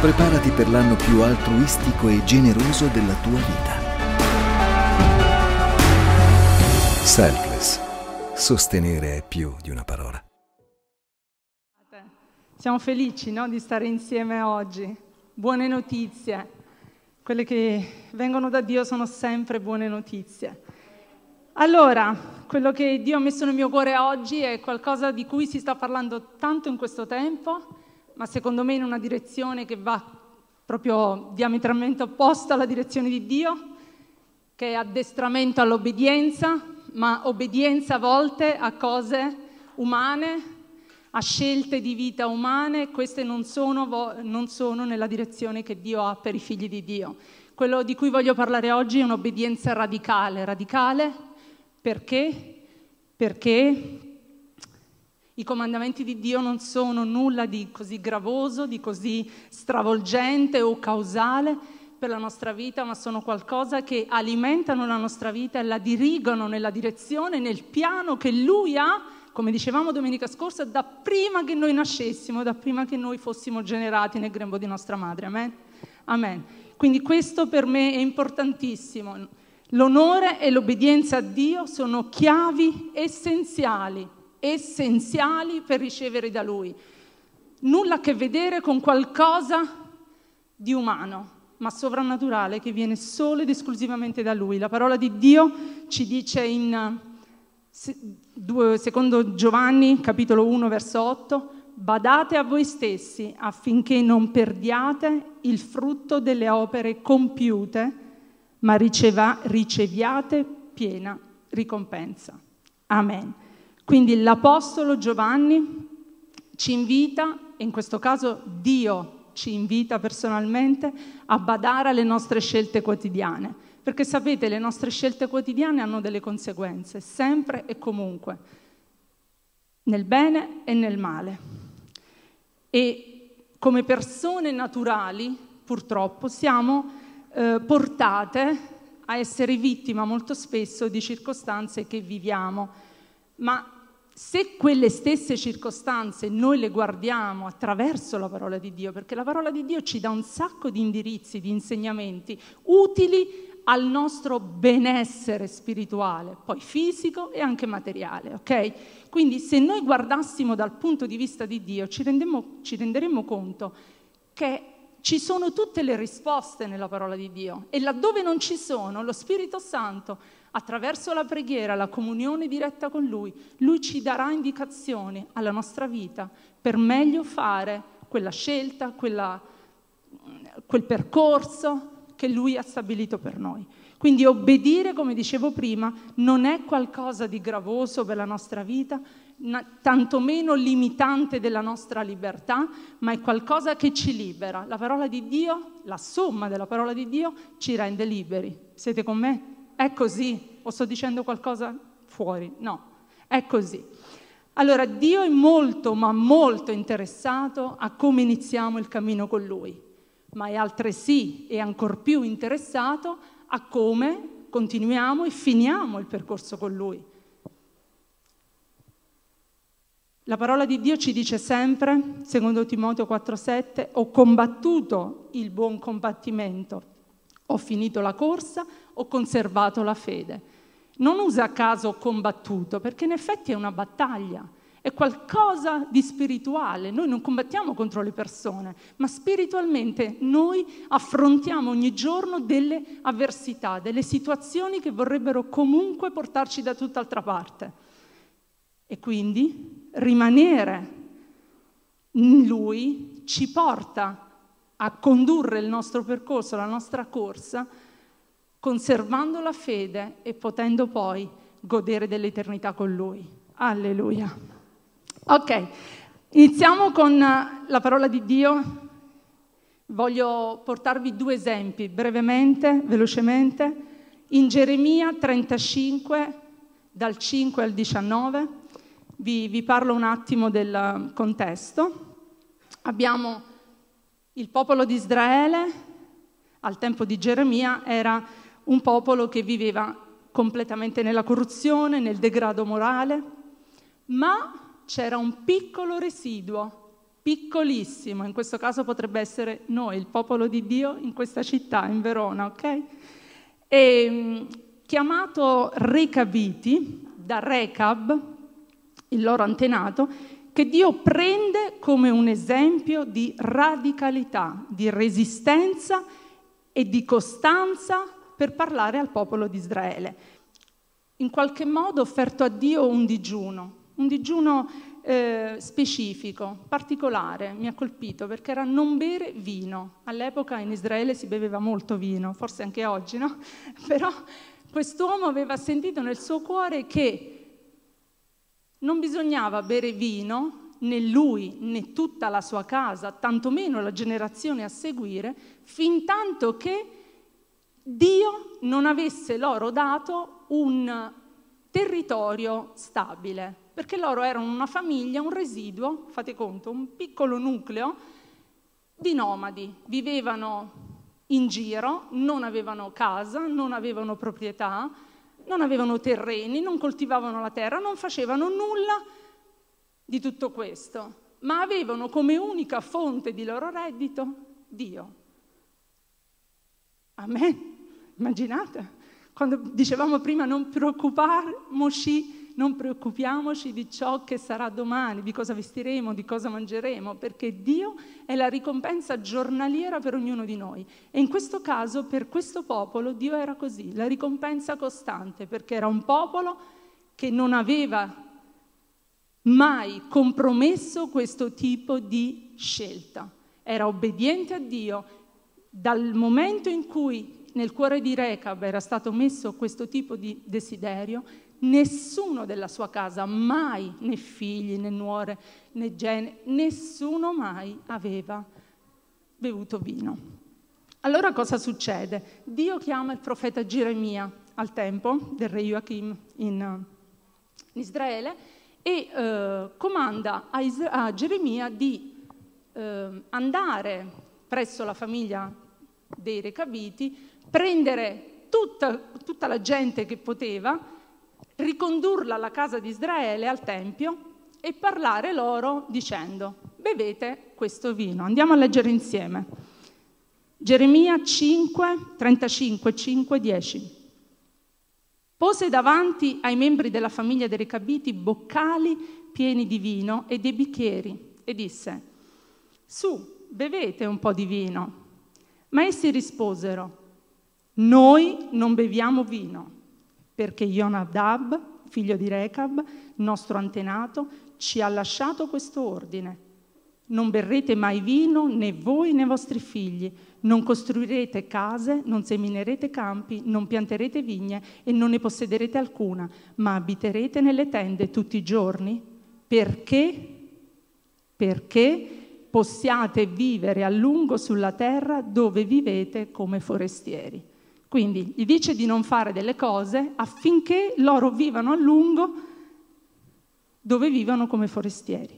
Preparati per l'anno più altruistico e generoso della tua vita. Selfless. Sostenere è più di una parola. Siamo felici no, di stare insieme oggi. Buone notizie. Quelle che vengono da Dio sono sempre buone notizie. Allora, quello che Dio ha messo nel mio cuore oggi è qualcosa di cui si sta parlando tanto in questo tempo, ma secondo me in una direzione che va proprio diametralmente opposta alla direzione di Dio, che è addestramento all'obbedienza, ma obbedienza a volte a cose umane, a scelte di vita umane, queste non sono, non sono nella direzione che Dio ha per i figli di Dio. Quello di cui voglio parlare oggi è un'obbedienza radicale. Radicale perché? Perché i comandamenti di Dio non sono nulla di così gravoso, di così stravolgente o causale per la nostra vita, ma sono qualcosa che alimentano la nostra vita e la dirigono nella direzione, nel piano che Lui ha come dicevamo domenica scorsa, da prima che noi nascessimo, da prima che noi fossimo generati nel grembo di nostra madre. Amen? Amen. Quindi questo per me è importantissimo. L'onore e l'obbedienza a Dio sono chiavi essenziali, essenziali per ricevere da Lui. Nulla a che vedere con qualcosa di umano, ma sovrannaturale che viene solo ed esclusivamente da Lui. La parola di Dio ci dice in Secondo Giovanni, capitolo 1, verso 8, badate a voi stessi affinché non perdiate il frutto delle opere compiute, ma riceva, riceviate piena ricompensa. Amen. Quindi l'Apostolo Giovanni ci invita, e in questo caso Dio ci invita personalmente, a badare alle nostre scelte quotidiane perché sapete, le nostre scelte quotidiane hanno delle conseguenze, sempre e comunque, nel bene e nel male. E come persone naturali, purtroppo, siamo eh, portate a essere vittima molto spesso di circostanze che viviamo. Ma se quelle stesse circostanze noi le guardiamo attraverso la parola di Dio, perché la parola di Dio ci dà un sacco di indirizzi, di insegnamenti utili al nostro benessere spirituale, poi fisico e anche materiale, ok? Quindi se noi guardassimo dal punto di vista di Dio ci, rendemmo, ci renderemmo conto che ci sono tutte le risposte nella parola di Dio e laddove non ci sono, lo Spirito Santo, attraverso la preghiera, la comunione diretta con Lui, Lui ci darà indicazioni alla nostra vita per meglio fare quella scelta, quella, quel percorso, che Lui ha stabilito per noi. Quindi obbedire, come dicevo prima, non è qualcosa di gravoso per la nostra vita, tantomeno limitante della nostra libertà, ma è qualcosa che ci libera. La parola di Dio, la somma della parola di Dio, ci rende liberi. Siete con me? È così. O sto dicendo qualcosa fuori? No, è così. Allora Dio è molto, ma molto interessato a come iniziamo il cammino con Lui ma è altresì e ancor più interessato a come continuiamo e finiamo il percorso con Lui. La parola di Dio ci dice sempre, secondo Timoteo 4:7, ho combattuto il buon combattimento, ho finito la corsa, ho conservato la fede. Non usa a caso combattuto, perché in effetti è una battaglia è qualcosa di spirituale. Noi non combattiamo contro le persone, ma spiritualmente noi affrontiamo ogni giorno delle avversità, delle situazioni che vorrebbero comunque portarci da tutt'altra parte. E quindi rimanere in Lui ci porta a condurre il nostro percorso, la nostra corsa, conservando la fede e potendo poi godere dell'eternità con Lui. Alleluia. Ok, iniziamo con la parola di Dio. Voglio portarvi due esempi brevemente, velocemente. In Geremia 35, dal 5 al 19, vi, vi parlo un attimo del contesto. Abbiamo il popolo di Israele, al tempo di Geremia, era un popolo che viveva completamente nella corruzione, nel degrado morale, ma c'era un piccolo residuo piccolissimo, in questo caso potrebbe essere noi, il popolo di Dio in questa città, in Verona, ok? E, chiamato Recabiti, da Recab, il loro antenato, che Dio prende come un esempio di radicalità, di resistenza e di costanza per parlare al popolo di Israele. In qualche modo offerto a Dio un digiuno, un digiuno eh, specifico, particolare, mi ha colpito perché era non bere vino. All'epoca in Israele si beveva molto vino, forse anche oggi, no? Però quest'uomo aveva sentito nel suo cuore che non bisognava bere vino, né lui né tutta la sua casa, tantomeno la generazione a seguire, fin tanto che Dio non avesse loro dato un territorio stabile, perché loro erano una famiglia, un residuo, fate conto, un piccolo nucleo di nomadi, vivevano in giro, non avevano casa, non avevano proprietà, non avevano terreni, non coltivavano la terra, non facevano nulla di tutto questo, ma avevano come unica fonte di loro reddito Dio. Amen. Immaginate? Quando dicevamo prima non preoccuparmoci non preoccupiamoci di ciò che sarà domani, di cosa vestiremo, di cosa mangeremo, perché Dio è la ricompensa giornaliera per ognuno di noi. E in questo caso, per questo popolo, Dio era così, la ricompensa costante, perché era un popolo che non aveva mai compromesso questo tipo di scelta. Era obbediente a Dio dal momento in cui nel cuore di Recab era stato messo questo tipo di desiderio, nessuno della sua casa, mai, né figli, né nuore, né gene, nessuno mai aveva bevuto vino. Allora cosa succede? Dio chiama il profeta Geremia al tempo del re Joachim in, in Israele e eh, comanda a, Is- a, Geremia di eh, andare presso la famiglia dei Recabiti, prendere tutta, tutta la gente che poteva, ricondurla alla casa di Israele, al Tempio, e parlare loro dicendo, bevete questo vino. Andiamo a leggere insieme. Geremia 5, 35, 5, 10. Pose davanti ai membri della famiglia dei Recabiti boccali pieni di vino e dei bicchieri e disse, su, bevete un po' di vino. Ma essi risposero, noi non beviamo vino perché Jonadab, figlio di Recab, nostro antenato, ci ha lasciato questo ordine. Non berrete mai vino né voi né vostri figli, non costruirete case, non seminerete campi, non pianterete vigne e non ne possederete alcuna, ma abiterete nelle tende tutti i giorni perché, perché possiate vivere a lungo sulla terra dove vivete come forestieri. Quindi gli dice di non fare delle cose affinché loro vivano a lungo dove vivono come forestieri.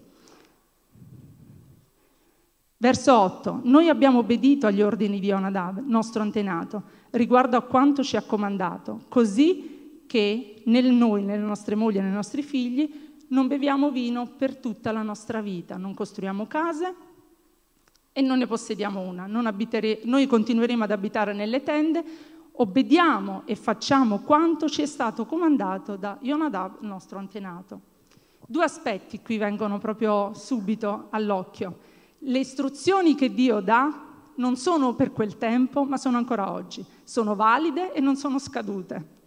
Verso 8. Noi abbiamo obbedito agli ordini di Onadab, nostro antenato, riguardo a quanto ci ha comandato, così che nel noi, nelle nostre mogli e nei nostri figli non beviamo vino per tutta la nostra vita, non costruiamo case e non ne possediamo una. Abitere- noi continueremo ad abitare nelle tende obbediamo e facciamo quanto ci è stato comandato da Jonadab, nostro antenato. Due aspetti qui vengono proprio subito all'occhio. Le istruzioni che Dio dà non sono per quel tempo, ma sono ancora oggi. Sono valide e non sono scadute.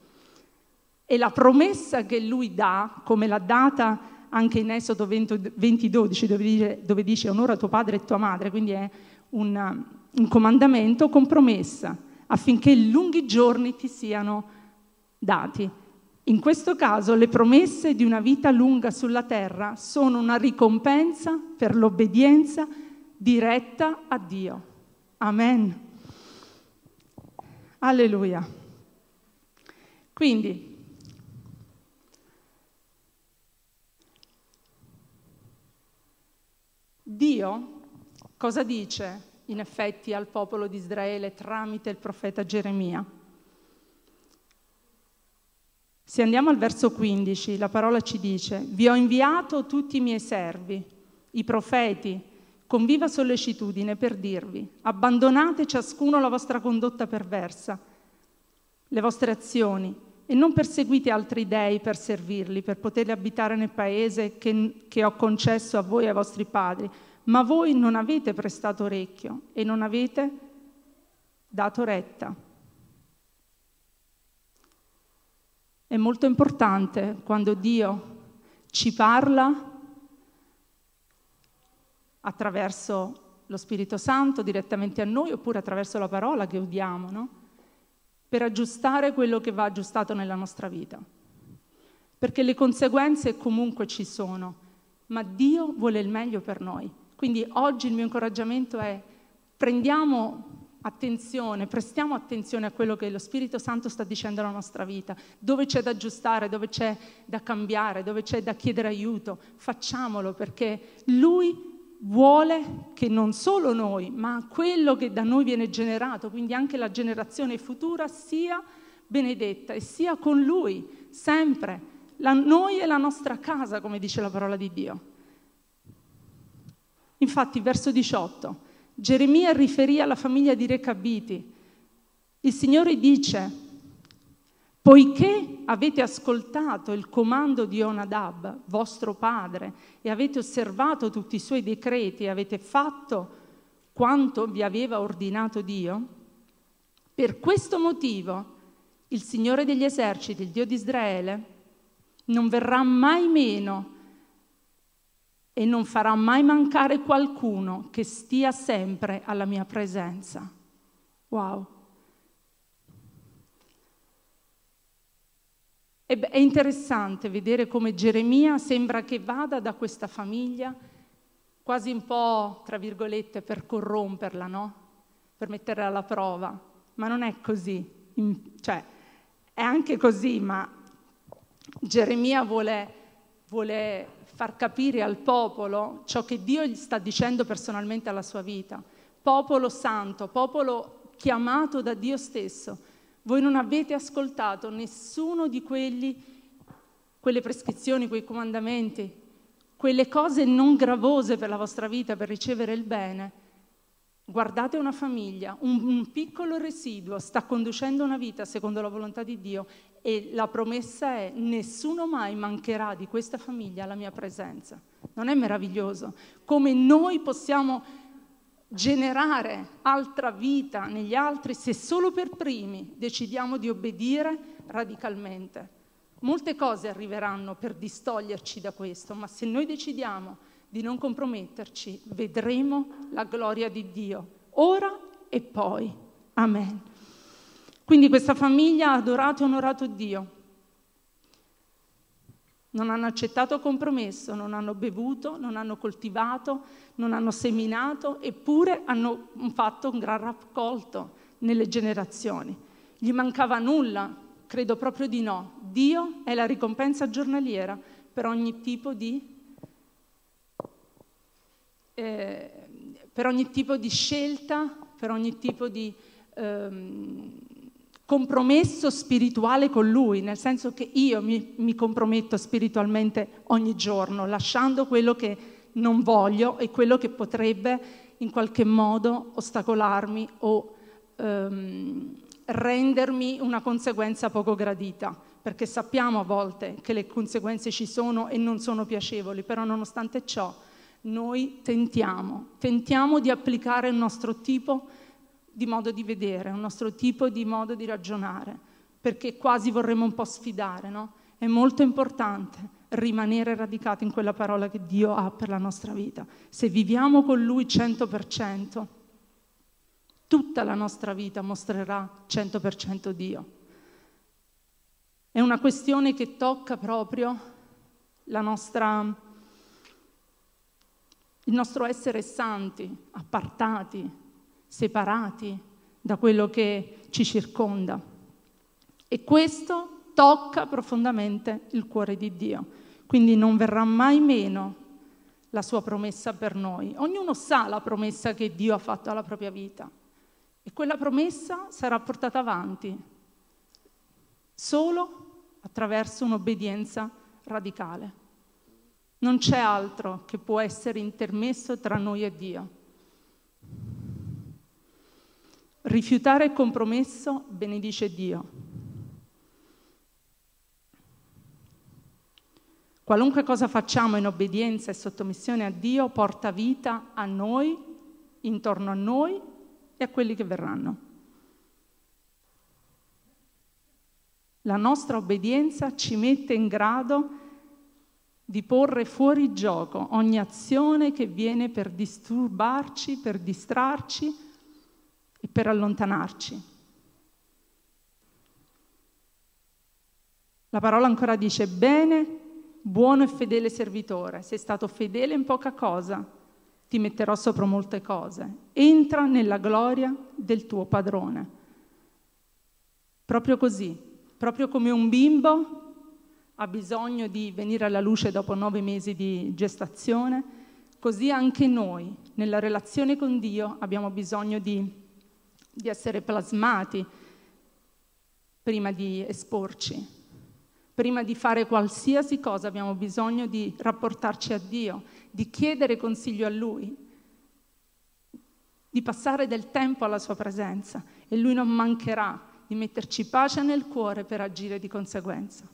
E la promessa che Lui dà, come l'ha data anche in Esodo 20, 12, dove dice, dove dice onora tuo padre e tua madre, quindi è un, un comandamento con promessa affinché lunghi giorni ti siano dati. In questo caso le promesse di una vita lunga sulla terra sono una ricompensa per l'obbedienza diretta a Dio. Amen. Alleluia. Quindi, Dio cosa dice in effetti al popolo di Israele tramite il profeta Geremia. Se andiamo al verso 15, la parola ci dice, vi ho inviato tutti i miei servi, i profeti, con viva sollecitudine per dirvi, abbandonate ciascuno la vostra condotta perversa, le vostre azioni, e non perseguite altri dei per servirli, per poterli abitare nel paese che, che ho concesso a voi e ai vostri padri, ma voi non avete prestato orecchio e non avete dato retta. È molto importante quando Dio ci parla attraverso lo Spirito Santo direttamente a noi oppure attraverso la parola che udiamo, no? per aggiustare quello che va aggiustato nella nostra vita. Perché le conseguenze comunque ci sono, ma Dio vuole il meglio per noi. Quindi oggi il mio incoraggiamento è prendiamo attenzione, prestiamo attenzione a quello che lo Spirito Santo sta dicendo alla nostra vita, dove c'è da aggiustare, dove c'è da cambiare, dove c'è da chiedere aiuto, facciamolo perché Lui vuole che non solo noi, ma quello che da noi viene generato, quindi anche la generazione futura, sia benedetta e sia con Lui, sempre, la, noi e la nostra casa, come dice la parola di Dio. Infatti, verso 18, Geremia riferì alla famiglia di Recabiti, il Signore dice, Poiché avete ascoltato il comando di Onadab, vostro padre, e avete osservato tutti i suoi decreti e avete fatto quanto vi aveva ordinato Dio, per questo motivo il Signore degli eserciti, il Dio di Israele, non verrà mai meno e non farà mai mancare qualcuno che stia sempre alla mia presenza. Wow. È interessante vedere come Geremia sembra che vada da questa famiglia quasi un po', tra virgolette, per corromperla, no? Per metterla alla prova. Ma non è così. Cioè, è anche così, ma Geremia vuole, vuole far capire al popolo ciò che Dio gli sta dicendo personalmente alla sua vita. Popolo santo, popolo chiamato da Dio stesso voi non avete ascoltato nessuno di quelli, quelle prescrizioni, quei comandamenti, quelle cose non gravose per la vostra vita, per ricevere il bene. Guardate una famiglia, un, un, piccolo residuo sta conducendo una vita secondo la volontà di Dio e la promessa è nessuno mai mancherà di questa famiglia alla mia presenza. Non è meraviglioso? Come noi possiamo generare altra vita negli altri se solo per primi decidiamo di obbedire radicalmente. Molte cose arriveranno per distoglierci da questo, ma se noi decidiamo di non comprometterci, vedremo la gloria di Dio, ora e poi. Amen. Quindi questa famiglia ha adorato e onorato Dio, non hanno accettato compromesso, non hanno bevuto, non hanno coltivato, non hanno seminato, eppure hanno fatto un gran raccolto nelle generazioni. Gli mancava nulla? Credo proprio di no. Dio è la ricompensa giornaliera per ogni tipo di, eh, per ogni tipo di scelta, per ogni tipo di... Ehm, compromesso spirituale con Lui, nel senso che io mi, mi, comprometto spiritualmente ogni giorno, lasciando quello che non voglio e quello che potrebbe in qualche modo ostacolarmi o ehm, rendermi una conseguenza poco gradita, perché sappiamo a volte che le conseguenze ci sono e non sono piacevoli, però nonostante ciò noi tentiamo, tentiamo di applicare il nostro tipo di di modo di vedere, un nostro tipo di modo di ragionare, perché quasi vorremmo un po' sfidare, no? È molto importante rimanere radicati in quella parola che Dio ha per la nostra vita. Se viviamo con Lui 100%, tutta la nostra vita mostrerà 100% Dio. È una questione che tocca proprio nostra, il nostro essere santi, appartati, separati da quello che ci circonda. E questo tocca profondamente il cuore di Dio. Quindi non verrà mai meno la sua promessa per noi. Ognuno sa la promessa che Dio ha fatto alla propria vita e quella promessa sarà portata avanti solo attraverso un'obbedienza radicale. Non c'è altro che può essere intermesso tra noi e Dio. Rifiutare il compromesso benedice Dio. Qualunque cosa facciamo in obbedienza e sottomissione a Dio porta vita a noi, intorno a noi e a quelli che verranno. La nostra obbedienza ci mette in grado di porre fuori gioco ogni azione che viene per disturbarci, per distrarci e per allontanarci. La parola ancora dice bene buono e fedele servitore, sei stato fedele in poca cosa, ti metterò sopra molte cose. Entra nella gloria del tuo padrone. Proprio così, proprio come un bimbo ha bisogno di venire alla luce dopo nove mesi di gestazione, così anche noi nella relazione con Dio abbiamo bisogno di, di essere plasmati prima di esporci. Prima di fare qualsiasi cosa abbiamo bisogno di rapportarci a Dio, di chiedere consiglio a Lui, di passare del tempo alla Sua presenza e Lui non mancherà di metterci pace nel cuore per agire di conseguenza.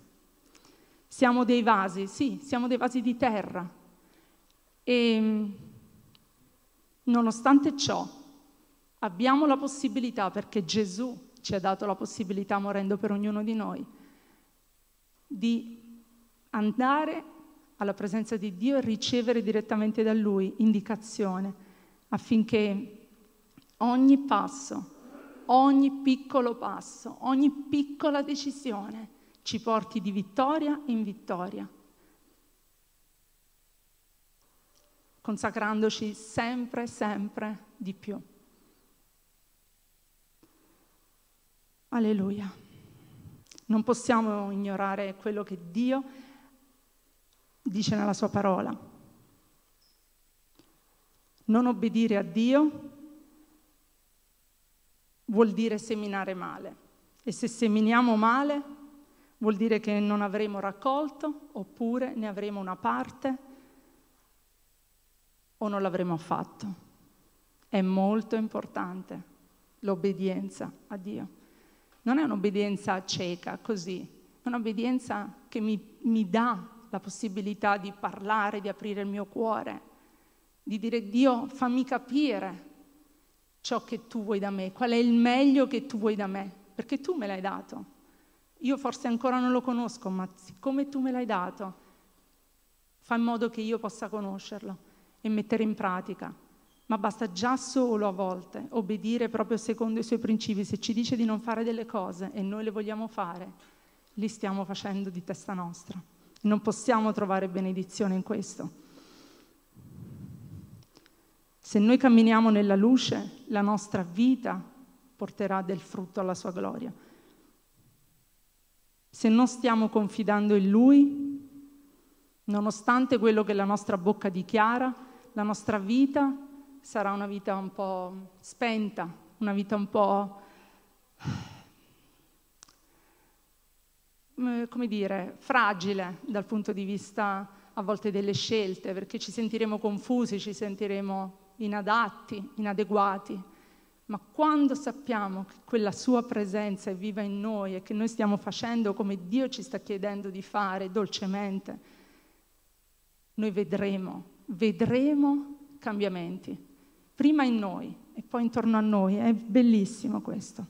Siamo dei vasi, sì, siamo dei vasi di terra e nonostante ciò abbiamo la possibilità, perché Gesù ci ha dato la possibilità morendo per ognuno di noi, di andare alla presenza di Dio e ricevere direttamente da Lui indicazione affinché ogni passo, ogni piccolo passo, ogni piccola decisione ci porti di vittoria in vittoria, consacrandoci sempre, sempre di più. Alleluia. Non possiamo ignorare quello che Dio dice nella sua parola. Non obbedire a Dio vuol dire seminare male. E se seminiamo male vuol dire che non avremo raccolto oppure ne avremo una parte o non l'avremo affatto. È molto importante l'obbedienza a Dio. Non è un'obbedienza cieca, così, è un'obbedienza che mi, mi dà la possibilità di parlare, di aprire il mio cuore, di dire Dio fammi capire ciò che tu vuoi da me, qual è il meglio che tu vuoi da me, perché tu me l'hai dato. Io forse ancora non lo conosco, ma siccome tu me l'hai dato, fa in modo che io possa conoscerlo e mettere in pratica ma basta già solo a volte obbedire proprio secondo i suoi principi. Se ci dice di non fare delle cose e noi le vogliamo fare, li stiamo facendo di testa nostra. Non possiamo trovare benedizione in questo. Se noi camminiamo nella luce, la nostra vita porterà del frutto alla sua gloria. Se non stiamo confidando in Lui, nonostante quello che la nostra bocca dichiara, la nostra vita sarà una vita un po' spenta, una vita un po', eh, come dire, fragile dal punto di vista a volte delle scelte, perché ci sentiremo confusi, ci sentiremo inadatti, inadeguati. Ma quando sappiamo che quella sua presenza è viva in noi e che noi stiamo facendo come Dio ci sta chiedendo di fare dolcemente, noi vedremo, vedremo cambiamenti prima in noi e poi intorno a noi. È bellissimo questo.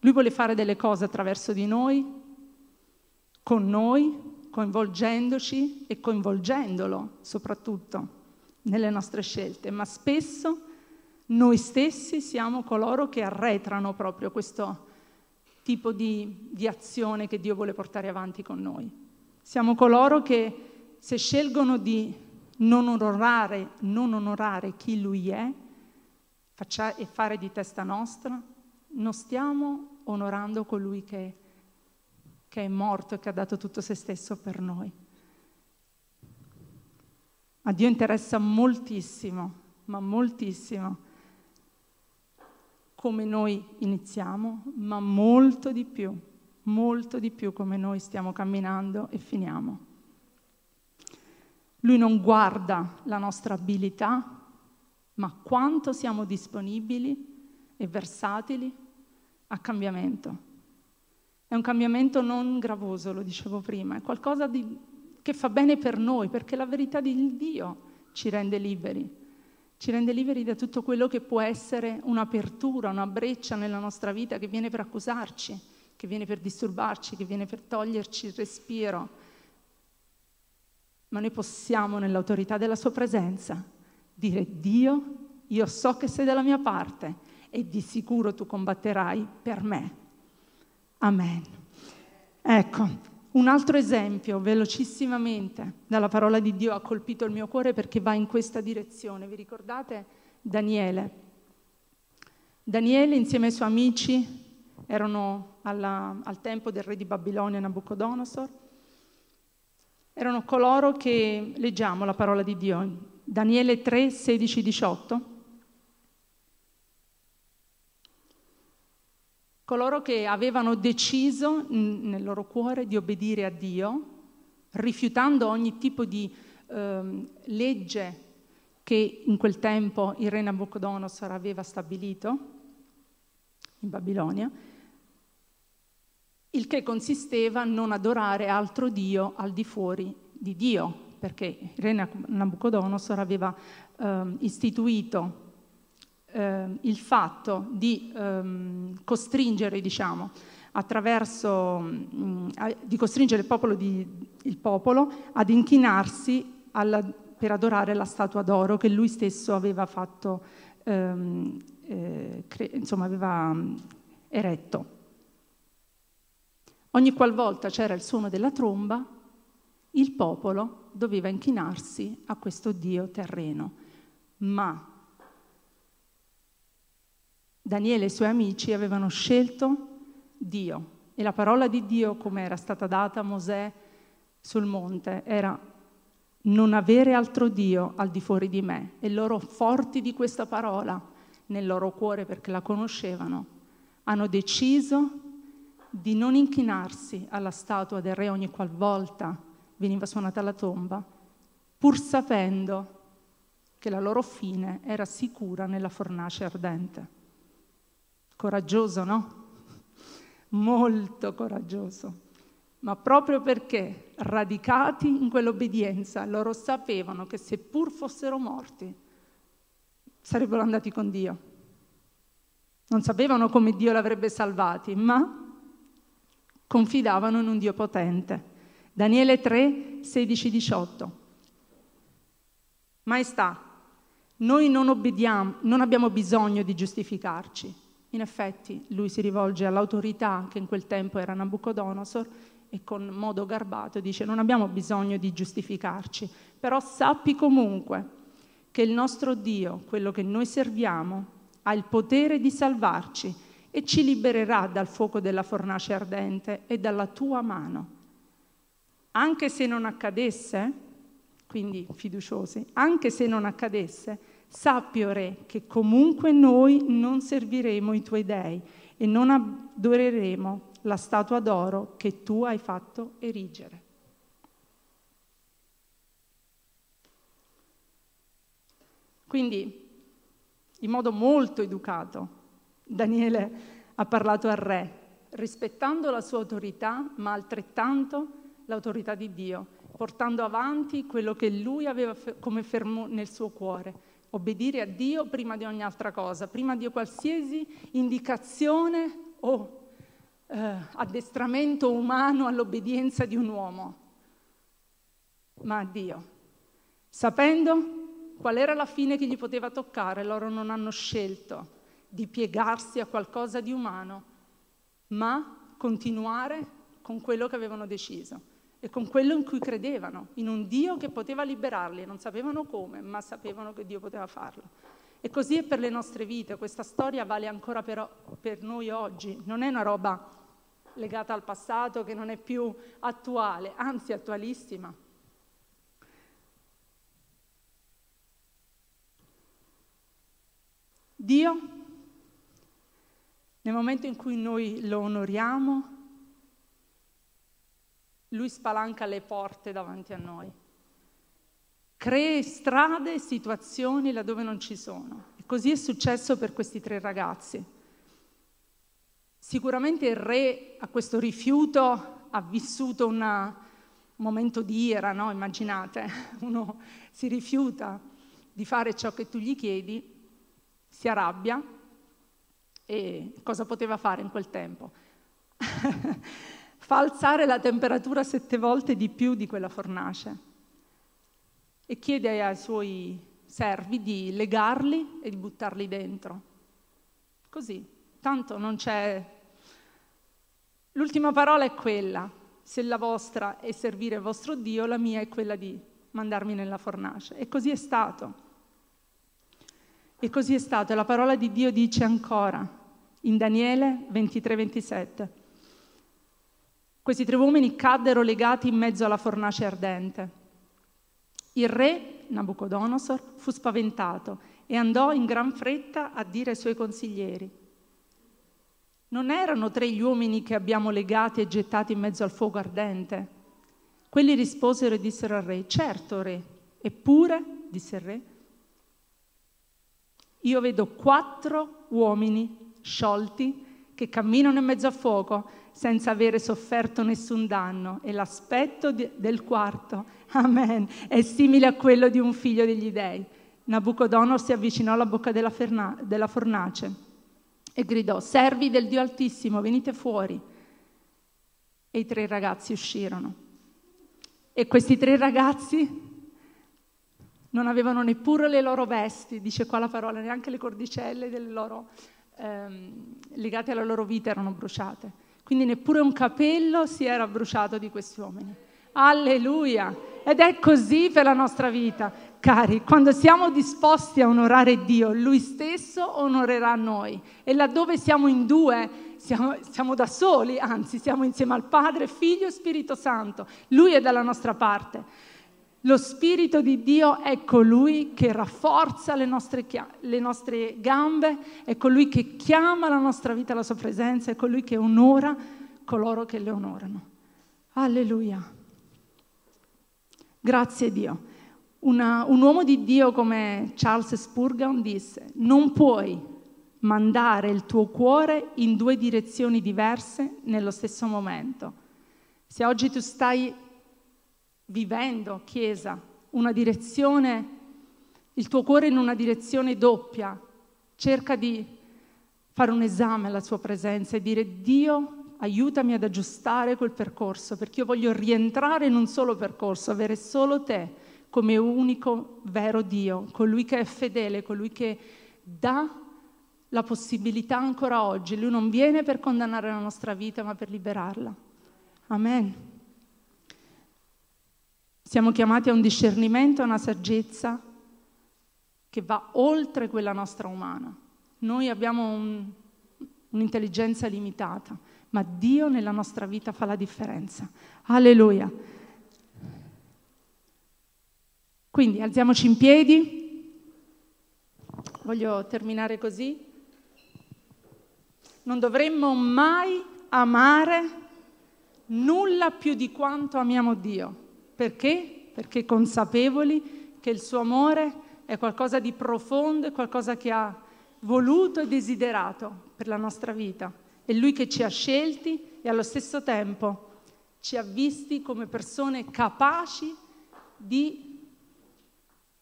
Lui vuole fare delle cose attraverso di noi, con noi, coinvolgendoci e coinvolgendolo soprattutto nelle nostre scelte, ma spesso noi stessi siamo coloro che arretrano proprio questo tipo di, di azione che Dio vuole portare avanti con noi. Siamo coloro che se scelgono di non onorare, non onorare chi lui è faccia, e fare di testa nostra, non stiamo onorando colui che, che è morto e che ha dato tutto se stesso per noi. A Dio interessa moltissimo, ma moltissimo, come noi iniziamo, ma molto di più molto di più come noi stiamo camminando e finiamo. Lui non guarda la nostra abilità, ma quanto siamo disponibili e versatili a cambiamento. È un cambiamento non gravoso, lo dicevo prima, è qualcosa di, che fa bene per noi, perché la verità di Dio ci rende liberi, ci rende liberi da tutto quello che può essere un'apertura, una breccia nella nostra vita che viene per accusarci, che viene per disturbarci, che viene per toglierci il respiro. Ma noi possiamo, nell'autorità della sua presenza, dire Dio, io so che sei dalla mia parte e di sicuro tu combatterai per me. Amen. Ecco, un altro esempio, velocissimamente, dalla parola di Dio ha colpito il mio cuore perché va in questa direzione. Vi ricordate Daniele? Daniele insieme ai suoi amici erano alla, al tempo del re di Babilonia Nabucodonosor. Erano coloro che, leggiamo la parola di Dio, Daniele 3, 16, 18. coloro che avevano deciso nel loro cuore di obbedire a Dio, rifiutando ogni tipo di eh, legge che in quel tempo il re Nabucodonosor aveva stabilito in Babilonia, il che consisteva non adorare altro Dio al di fuori di Dio, perché re Nabucodonosor aveva eh, istituito eh, il fatto di ehm, costringere, diciamo, mh, mm, di costringere il popolo, di, il popolo ad inchinarsi alla, per adorare la statua d'oro che lui stesso aveva fatto, ehm, eh, cre- insomma, aveva eretto. Ogni qualvolta c'era il suono della tromba, il popolo doveva inchinarsi a questo Dio terreno. Ma Daniele e i suoi amici avevano scelto Dio e la parola di Dio, come era stata data a Mosè sul monte, era non avere altro Dio al di fuori di me. E loro, forti di questa parola nel loro cuore perché la conoscevano, hanno deciso di non inchinarsi alla statua del re ogni qualvolta veniva suonata la tomba, pur sapendo che la loro fine era sicura nella fornace ardente. Coraggioso, no? Molto coraggioso. Ma proprio perché radicati in quell'obbedienza, loro sapevano che seppur fossero morti, sarebbero andati con Dio. Non sapevano come Dio l'avrebbe salvati, ma confidavano in un Dio potente. Daniele 3, 16, 18. Maestà, noi non obbediamo, non abbiamo bisogno di giustificarci. In effetti lui si rivolge all'autorità che in quel tempo era Nabucodonosor e con modo garbato dice non abbiamo bisogno di giustificarci, però sappi comunque che il nostro Dio, quello che noi serviamo, ha il potere di salvarci e ci libererà dal fuoco della fornace ardente e dalla tua mano. Anche se non accadesse, quindi fiduciosi, anche se non accadesse, Sappi, o Re, che comunque noi non serviremo i tuoi dei e non adoreremo la statua d'oro che tu hai fatto erigere. Quindi, in modo molto educato, Daniele ha parlato al re, rispettando la sua autorità, ma altrettanto l'autorità di Dio, portando avanti quello che lui aveva come fermo nel suo cuore obbedire a Dio prima di ogni altra cosa, prima di qualsiasi indicazione o eh, addestramento umano all'obbedienza di un uomo, ma a Dio. Sapendo qual era la fine che gli poteva toccare, loro non hanno scelto di piegarsi a qualcosa di umano, ma continuare con quello che avevano deciso e con quello in cui credevano, in un Dio che poteva liberarli, non sapevano come, ma sapevano che Dio poteva farlo. E così è per le nostre vite, questa storia vale ancora però per noi oggi, non è una roba legata al passato che non è più attuale, anzi attualissima. Dio, nel momento in cui noi lo onoriamo, lui spalanca le porte davanti a noi. Crea strade e situazioni laddove non ci sono. E così è successo per questi tre ragazzi. Sicuramente il re a questo rifiuto ha vissuto un momento di ira, no? Immaginate, uno si rifiuta di fare ciò che tu gli chiedi, si arrabbia e cosa poteva fare in quel tempo? Fa alzare la temperatura sette volte di più di quella fornace e chiede ai suoi servi di legarli e di buttarli dentro. Così, tanto non c'è... L'ultima parola è quella, se la vostra è servire il vostro Dio, la mia è quella di mandarmi nella fornace. E così è stato. E così è stato. La parola di Dio dice ancora in Daniele 23-27. Questi tre uomini caddero legati in mezzo alla fornace ardente. Il re, Nabucodonosor, fu spaventato e andò in gran fretta a dire ai suoi consiglieri. Non erano tre gli uomini che abbiamo legati e gettati in mezzo al fuoco ardente? Quelli risposero e dissero al re, certo re, eppure, disse il re, io vedo quattro uomini sciolti che camminano in mezzo a fuoco senza avere sofferto nessun danno e l'aspetto di, del quarto, amen, è simile a quello di un figlio degli dei. Nabucodonosor si avvicinò alla bocca della, ferna, della fornace e gridò, servi del Dio Altissimo, venite fuori. E i tre ragazzi uscirono. E questi tre ragazzi non avevano neppure le loro vesti, dice qua la parola, neanche le cordicelle loro, ehm, legate alla loro vita erano bruciate. Quindi neppure un capello si era bruciato di questi uomini. Alleluia! Ed è così per la nostra vita, cari. Quando siamo disposti a onorare Dio, Lui stesso onorerà noi. E laddove siamo in due, siamo, siamo, da soli, anzi siamo insieme al Padre, Figlio e Spirito Santo. Lui è dalla nostra parte. Lo Spirito di Dio è colui che rafforza le nostre, le nostre, gambe, è colui che chiama la nostra vita alla sua presenza, è colui che onora coloro che le onorano. Alleluia. Grazie Dio. Una, un uomo di Dio come Charles Spurgeon disse, non puoi mandare il tuo cuore in due direzioni diverse nello stesso momento. Se oggi tu stai vivendo, Chiesa, una direzione, il tuo cuore in una direzione doppia, cerca di fare un esame alla sua presenza e dire Dio aiutami ad aggiustare quel percorso, perché io voglio rientrare in un solo percorso, avere solo te come unico vero Dio, colui che è fedele, colui che dà la possibilità ancora oggi. Lui non viene per condannare la nostra vita, ma per liberarla. Amen. Siamo chiamati a un discernimento, a una saggezza che va oltre quella nostra umana. Noi abbiamo un, un'intelligenza limitata, ma Dio nella nostra vita fa la differenza. Alleluia. Quindi alziamoci in piedi. Voglio terminare così. Non dovremmo mai amare nulla più di quanto amiamo Dio. Perché? Perché consapevoli che il suo amore è qualcosa di profondo, è qualcosa che ha voluto e desiderato per la nostra vita. È Lui che ci ha scelti e allo stesso tempo ci ha visti come persone capaci di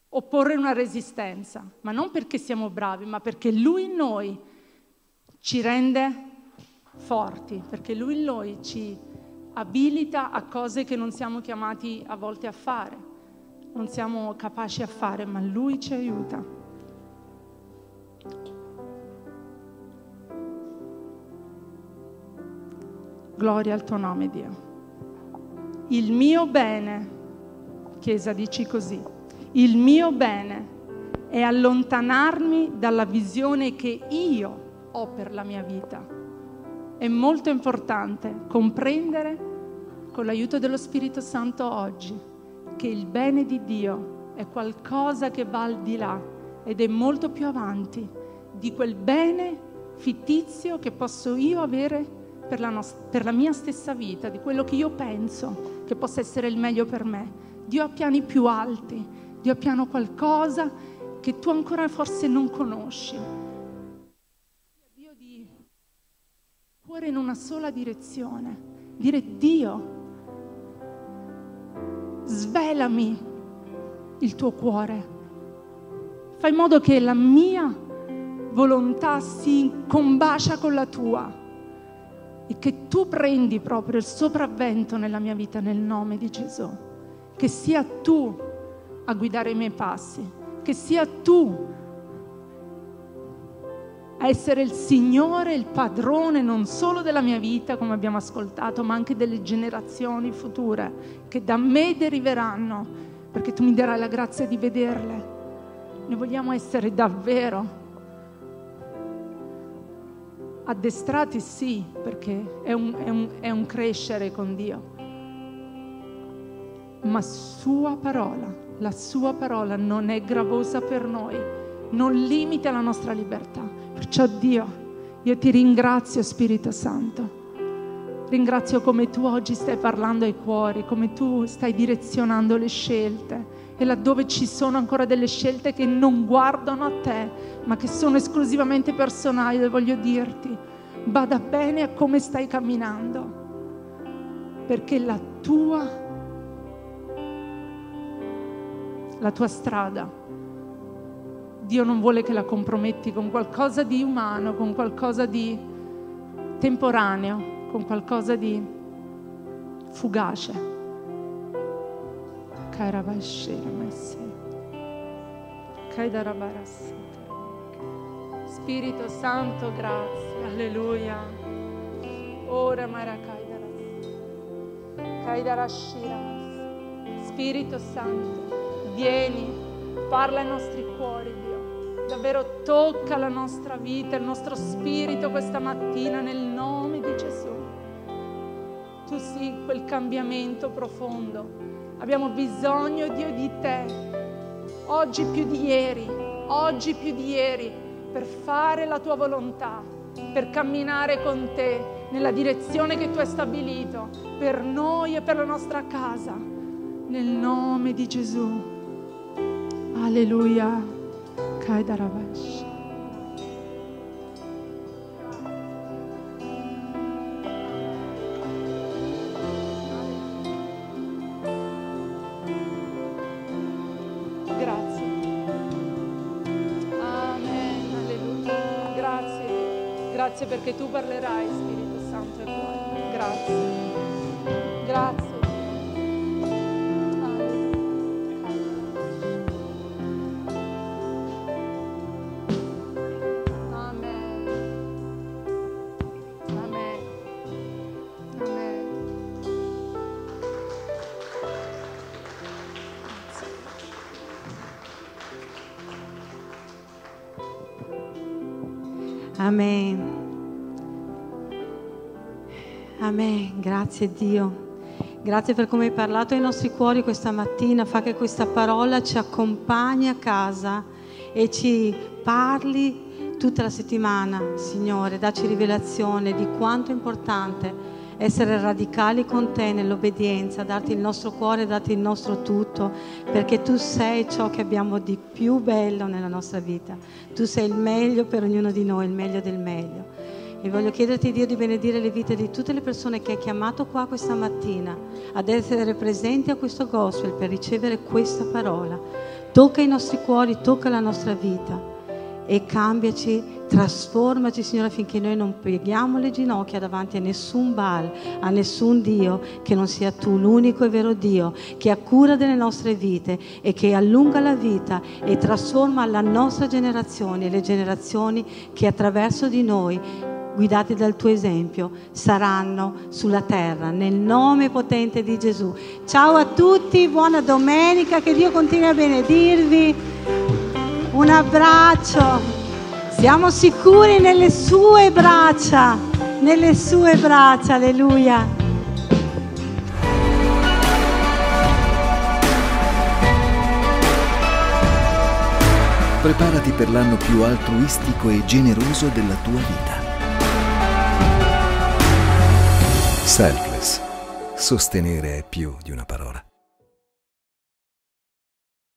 opporre una resistenza, ma non perché siamo bravi, ma perché Lui in noi ci rende forti, perché Lui in noi ci abilita a cose che non siamo chiamati a volte a fare, non siamo capaci a fare, ma Lui ci aiuta. Gloria al tuo nome, Dio. Il mio bene, Chiesa, dici così, il mio bene è allontanarmi dalla visione che io ho per la mia vita. È molto importante comprendere con l'aiuto dello Spirito Santo oggi che il bene di Dio è qualcosa che va al di là ed è molto più avanti di quel bene fittizio che posso io avere per la, nost- per la mia stessa vita, di quello che io penso, che possa essere il meglio per me. Dio ha piani più alti, Dio ha piano qualcosa che tu ancora forse non conosci. Cuore in una sola direzione, dire Dio, svelami il tuo cuore, fai in modo che la mia volontà si combacia con la tua e che tu prendi proprio il sopravvento nella mia vita nel nome di Gesù, che sia tu a guidare i miei passi, che sia tu a essere il Signore, il padrone non solo della mia vita, come abbiamo ascoltato, ma anche delle generazioni future che da me deriveranno, perché tu mi darai la grazia di vederle. Noi vogliamo essere davvero addestrati sì, perché è un, è, un, è un, crescere con Dio, ma Sua parola, la Sua parola non è gravosa per noi, non limita la nostra libertà. Perciò Dio, io ti ringrazio Spirito Santo. Ringrazio come tu oggi stai parlando ai cuori, come tu stai direzionando le scelte e laddove ci sono ancora delle scelte che non guardano a te, ma che sono esclusivamente personali, voglio dirti, bada bene a come stai camminando, perché la tua, la tua strada, Dio non vuole che la comprometti con qualcosa di umano, con qualcosa di temporaneo, con qualcosa di fugace. Spirito Santo, grazie, alleluia. Ora Spirito Santo, vieni, parla ai nostri cuori. Davvero tocca la nostra vita, il nostro spirito questa mattina nel nome di Gesù. Tu sii quel cambiamento profondo Abbiamo bisogno, Dio, di te, oggi più di ieri, oggi più di ieri, per fare la tua volontà, per camminare con te nella direzione che tu hai stabilito per noi e per la nostra casa. Nel nome di Gesù. Alleluia. Kaidarabash. Perché tu parlerai, Spirito Santo e buono. Grazie. Grazie. Grazie Dio. Grazie per come hai parlato ai nostri cuori questa mattina. Fa che questa parola ci accompagni a casa e ci parli tutta la settimana, Signore. Dacci rivelazione di quanto è importante essere radicali con te nell'obbedienza, darti il nostro cuore, darti il nostro tutto, perché tu sei ciò che abbiamo di più bello nella nostra vita. Tu sei il meglio per ognuno di noi, il meglio del meglio. E voglio chiederti, Dio, di benedire le vite di tutte le persone che hai chiamato qua questa mattina ad essere presenti a questo gospel per ricevere questa parola. Tocca i nostri cuori, tocca la nostra vita e cambiaci, trasformaci, Signore, affinché noi non pieghiamo le ginocchia davanti a nessun Baal, a nessun Dio, che non sia tu l'unico e vero Dio, che ha cura delle nostre vite e che allunga la vita e trasforma la nostra generazione e le generazioni che attraverso di noi guidati dal tuo esempio, saranno sulla terra, nel nome potente di Gesù. Ciao a tutti, buona domenica, che Dio continui a benedirvi. Un abbraccio. Siamo sicuri nelle sue braccia, nelle sue braccia, alleluia. Preparati per l'anno più altruistico e generoso della tua vita. Selfless Sostenere è più di una parola.